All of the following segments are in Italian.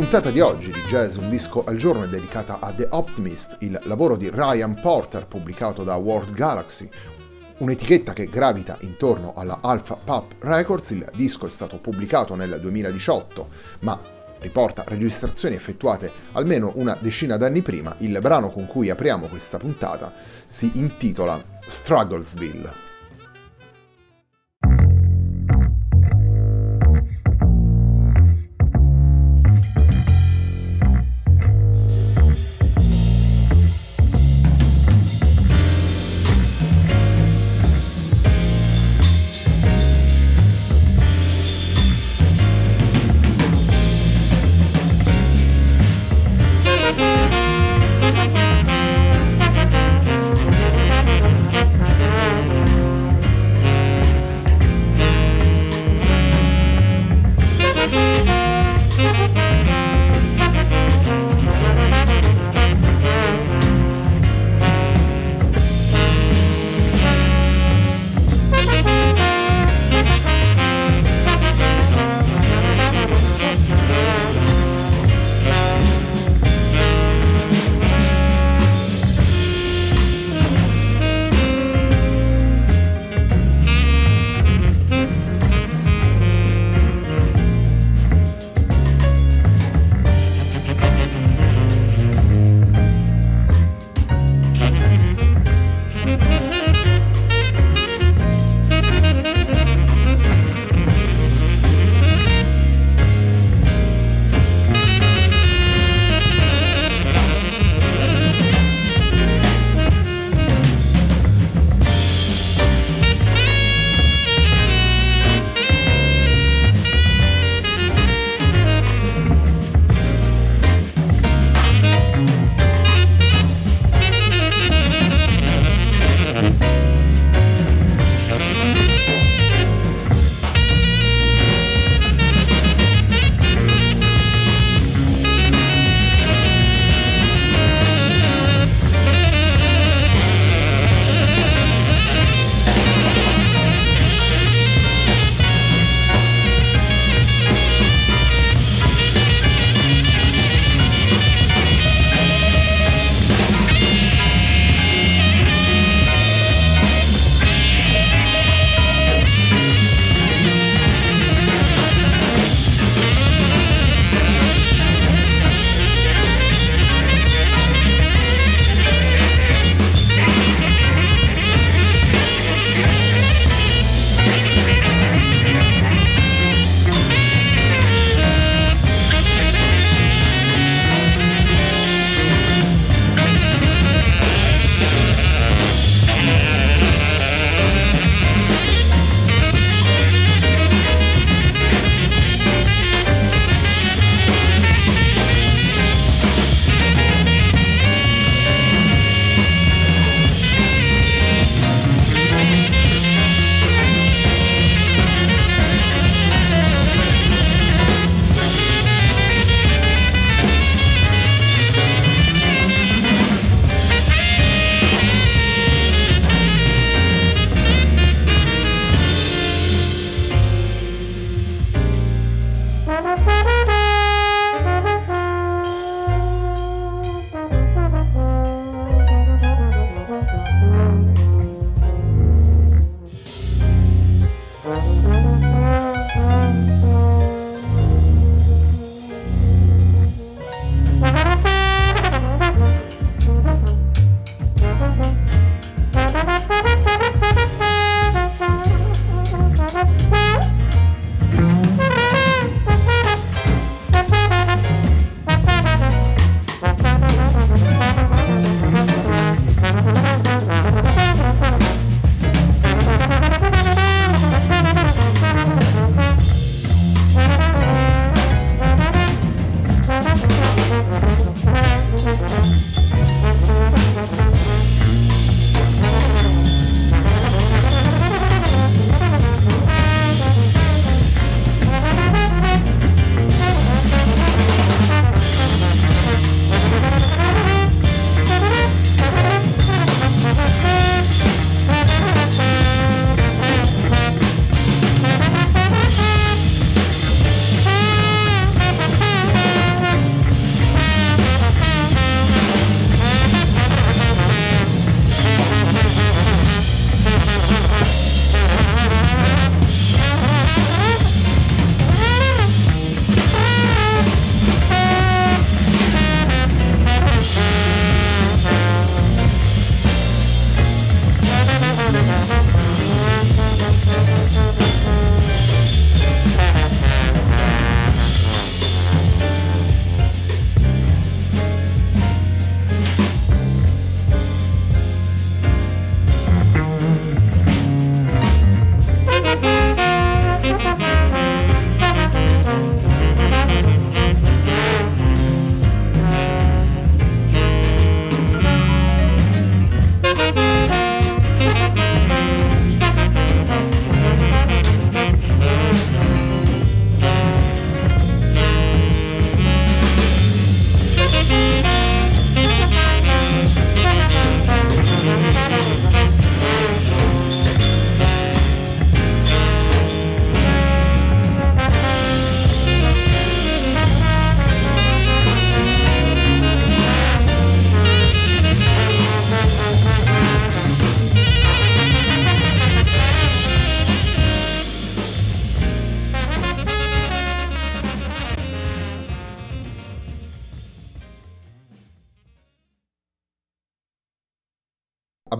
Puntata di oggi di Jazz Un disco al giorno è dedicata a The Optimist, il lavoro di Ryan Porter pubblicato da World Galaxy, un'etichetta che gravita intorno alla Alpha Pop Records. Il disco è stato pubblicato nel 2018, ma riporta registrazioni effettuate almeno una decina d'anni prima. Il brano con cui apriamo questa puntata si intitola Strugglesville.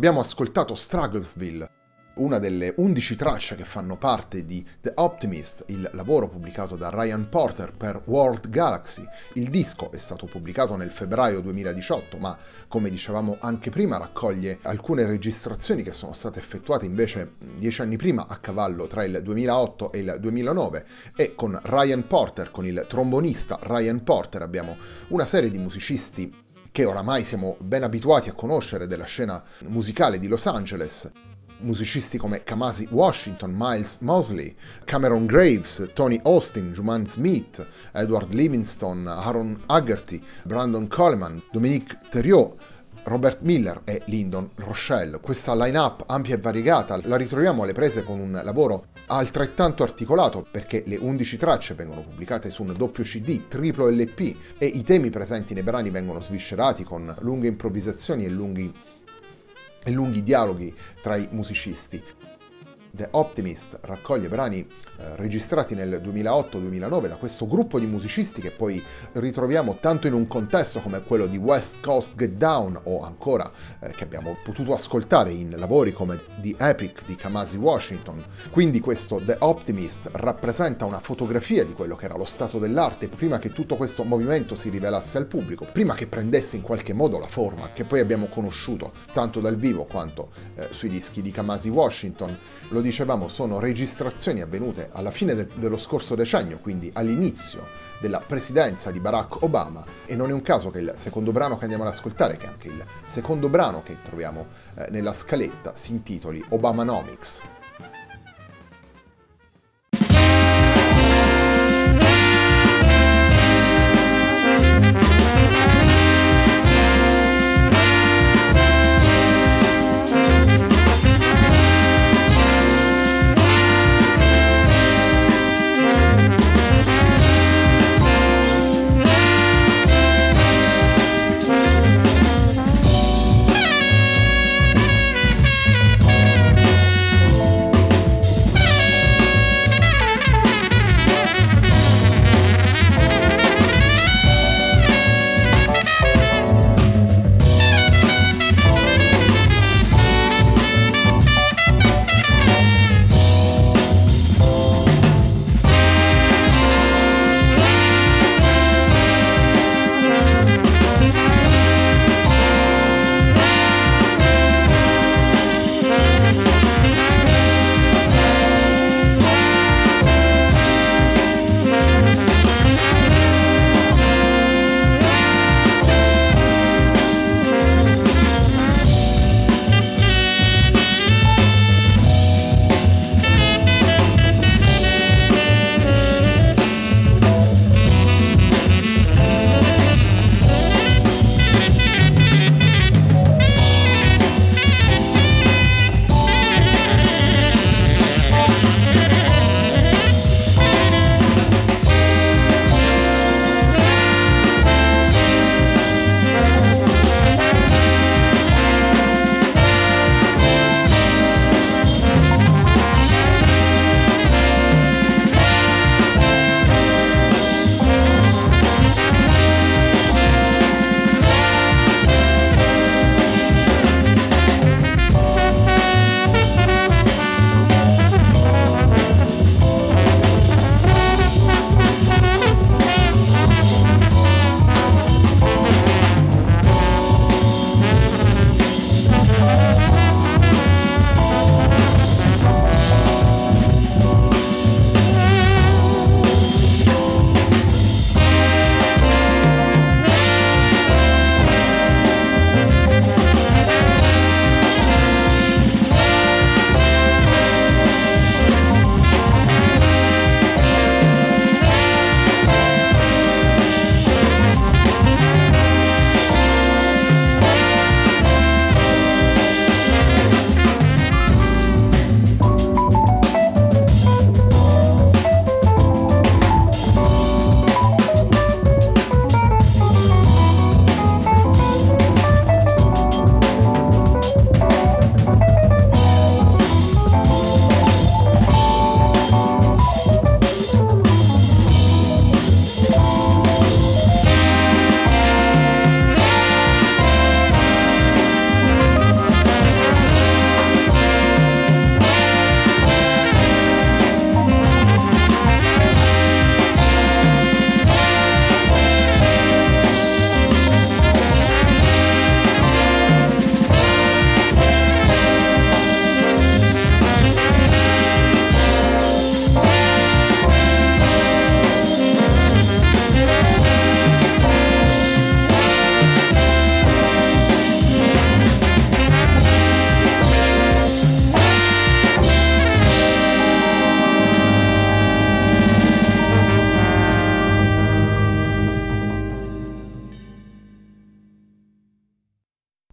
Abbiamo ascoltato Strugglesville, una delle 11 tracce che fanno parte di The Optimist, il lavoro pubblicato da Ryan Porter per World Galaxy. Il disco è stato pubblicato nel febbraio 2018, ma come dicevamo anche prima raccoglie alcune registrazioni che sono state effettuate invece dieci anni prima a cavallo tra il 2008 e il 2009 e con Ryan Porter, con il trombonista Ryan Porter abbiamo una serie di musicisti che oramai siamo ben abituati a conoscere della scena musicale di Los Angeles, musicisti come Kamasi Washington, Miles Mosley, Cameron Graves, Tony Austin, Juman Smith, Edward Livingston, Aaron Haggerty, Brandon Coleman, Dominique Theriot, Robert Miller e Lyndon Rochelle. Questa line-up ampia e variegata la ritroviamo alle prese con un lavoro altrettanto articolato perché le 11 tracce vengono pubblicate su un doppio CD, triplo LP e i temi presenti nei brani vengono sviscerati con lunghe improvvisazioni e lunghi e lunghi dialoghi tra i musicisti. The Optimist raccoglie brani eh, registrati nel 2008-2009 da questo gruppo di musicisti che poi ritroviamo tanto in un contesto come quello di West Coast Get Down o ancora eh, che abbiamo potuto ascoltare in lavori come The Epic di Kamasi Washington. Quindi questo The Optimist rappresenta una fotografia di quello che era lo stato dell'arte prima che tutto questo movimento si rivelasse al pubblico, prima che prendesse in qualche modo la forma che poi abbiamo conosciuto tanto dal vivo quanto eh, sui dischi di Kamasi Washington. Lo lo dicevamo, sono registrazioni avvenute alla fine de- dello scorso decennio, quindi all'inizio della presidenza di Barack Obama, e non è un caso che il secondo brano che andiamo ad ascoltare, che è anche il secondo brano che troviamo eh, nella scaletta, si intitoli Obamanomics.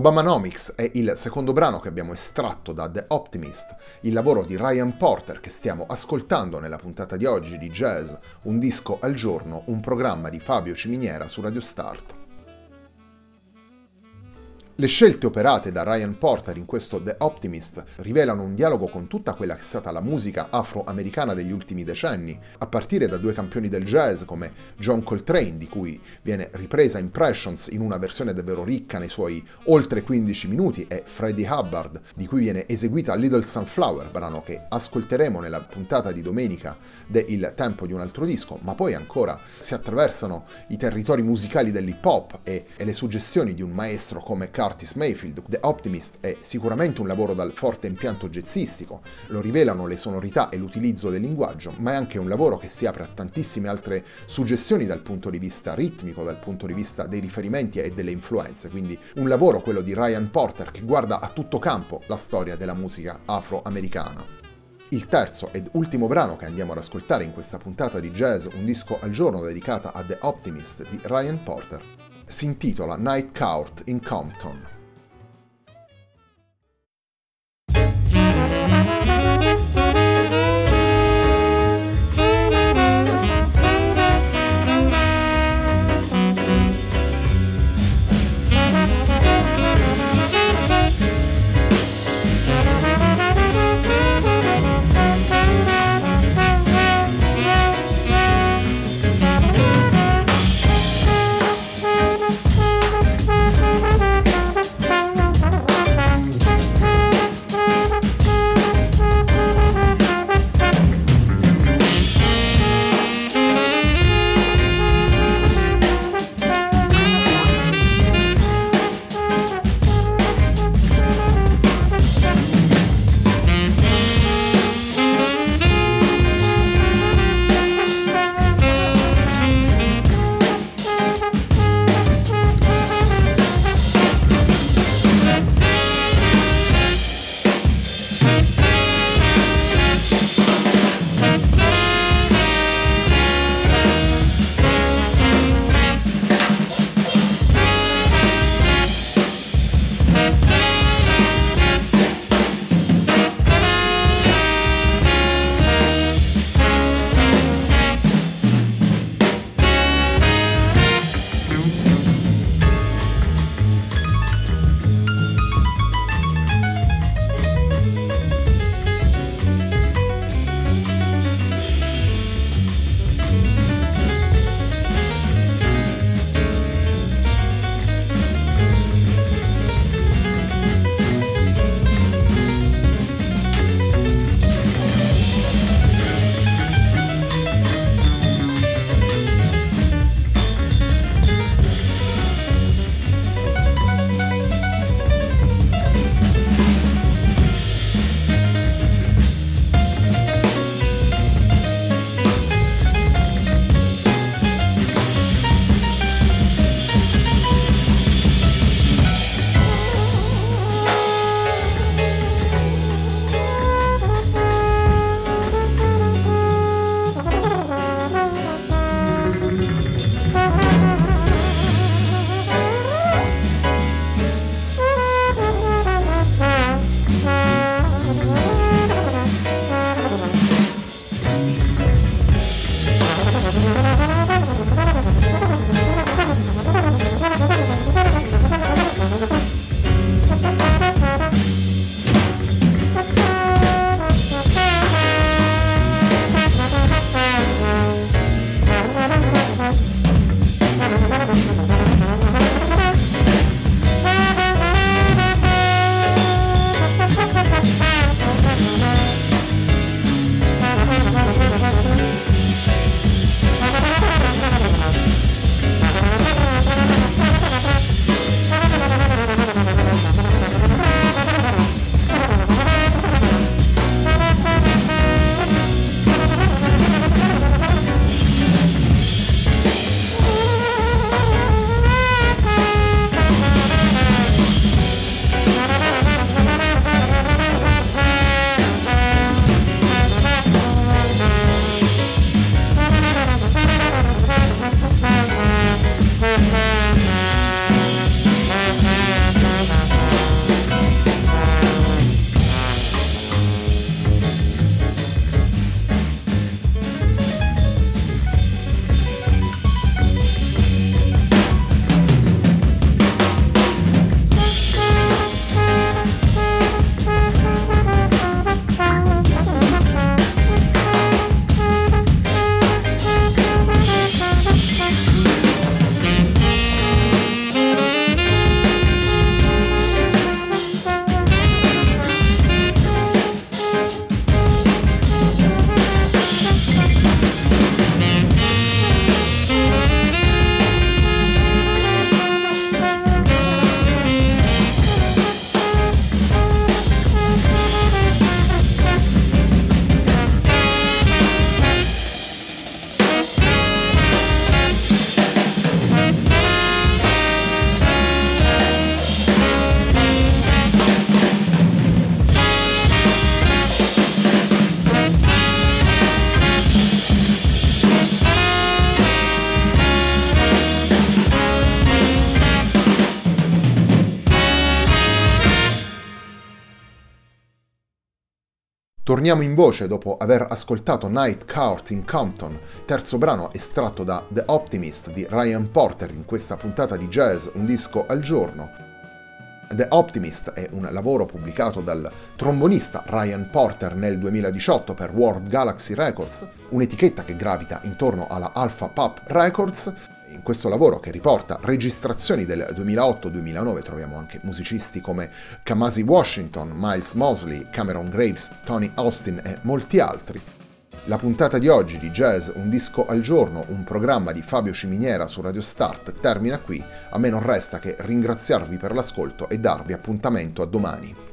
Obamanomics è il secondo brano che abbiamo estratto da The Optimist, il lavoro di Ryan Porter che stiamo ascoltando nella puntata di oggi di Jazz, un disco al giorno, un programma di Fabio Ciminiera su Radio Start. Le scelte operate da Ryan Porter in questo The Optimist rivelano un dialogo con tutta quella che è stata la musica afroamericana degli ultimi decenni, a partire da due campioni del jazz come John Coltrane, di cui viene ripresa Impressions in una versione davvero ricca nei suoi oltre 15 minuti, e Freddie Hubbard, di cui viene eseguita Little Sunflower, brano che ascolteremo nella puntata di domenica de Il tempo di un altro disco, ma poi ancora si attraversano i territori musicali dell'hip hop e, e le suggestioni di un maestro come Carl Curtis Mayfield, The Optimist è sicuramente un lavoro dal forte impianto jazzistico, lo rivelano le sonorità e l'utilizzo del linguaggio, ma è anche un lavoro che si apre a tantissime altre suggestioni dal punto di vista ritmico, dal punto di vista dei riferimenti e delle influenze, quindi un lavoro, quello di Ryan Porter, che guarda a tutto campo la storia della musica afroamericana. Il terzo ed ultimo brano che andiamo ad ascoltare in questa puntata di jazz, un disco al giorno dedicata a The Optimist di Ryan Porter, si intitola Night Court in Compton. Torniamo in voce dopo aver ascoltato Night Court in Compton, terzo brano estratto da The Optimist di Ryan Porter in questa puntata di jazz Un disco al giorno. The Optimist è un lavoro pubblicato dal trombonista Ryan Porter nel 2018 per World Galaxy Records, un'etichetta che gravita intorno alla Alpha Pop Records. In questo lavoro che riporta registrazioni del 2008-2009 troviamo anche musicisti come Kamasi Washington, Miles Mosley, Cameron Graves, Tony Austin e molti altri. La puntata di oggi di Jazz Un disco al giorno, un programma di Fabio Ciminiera su Radio Start, termina qui. A me non resta che ringraziarvi per l'ascolto e darvi appuntamento a domani.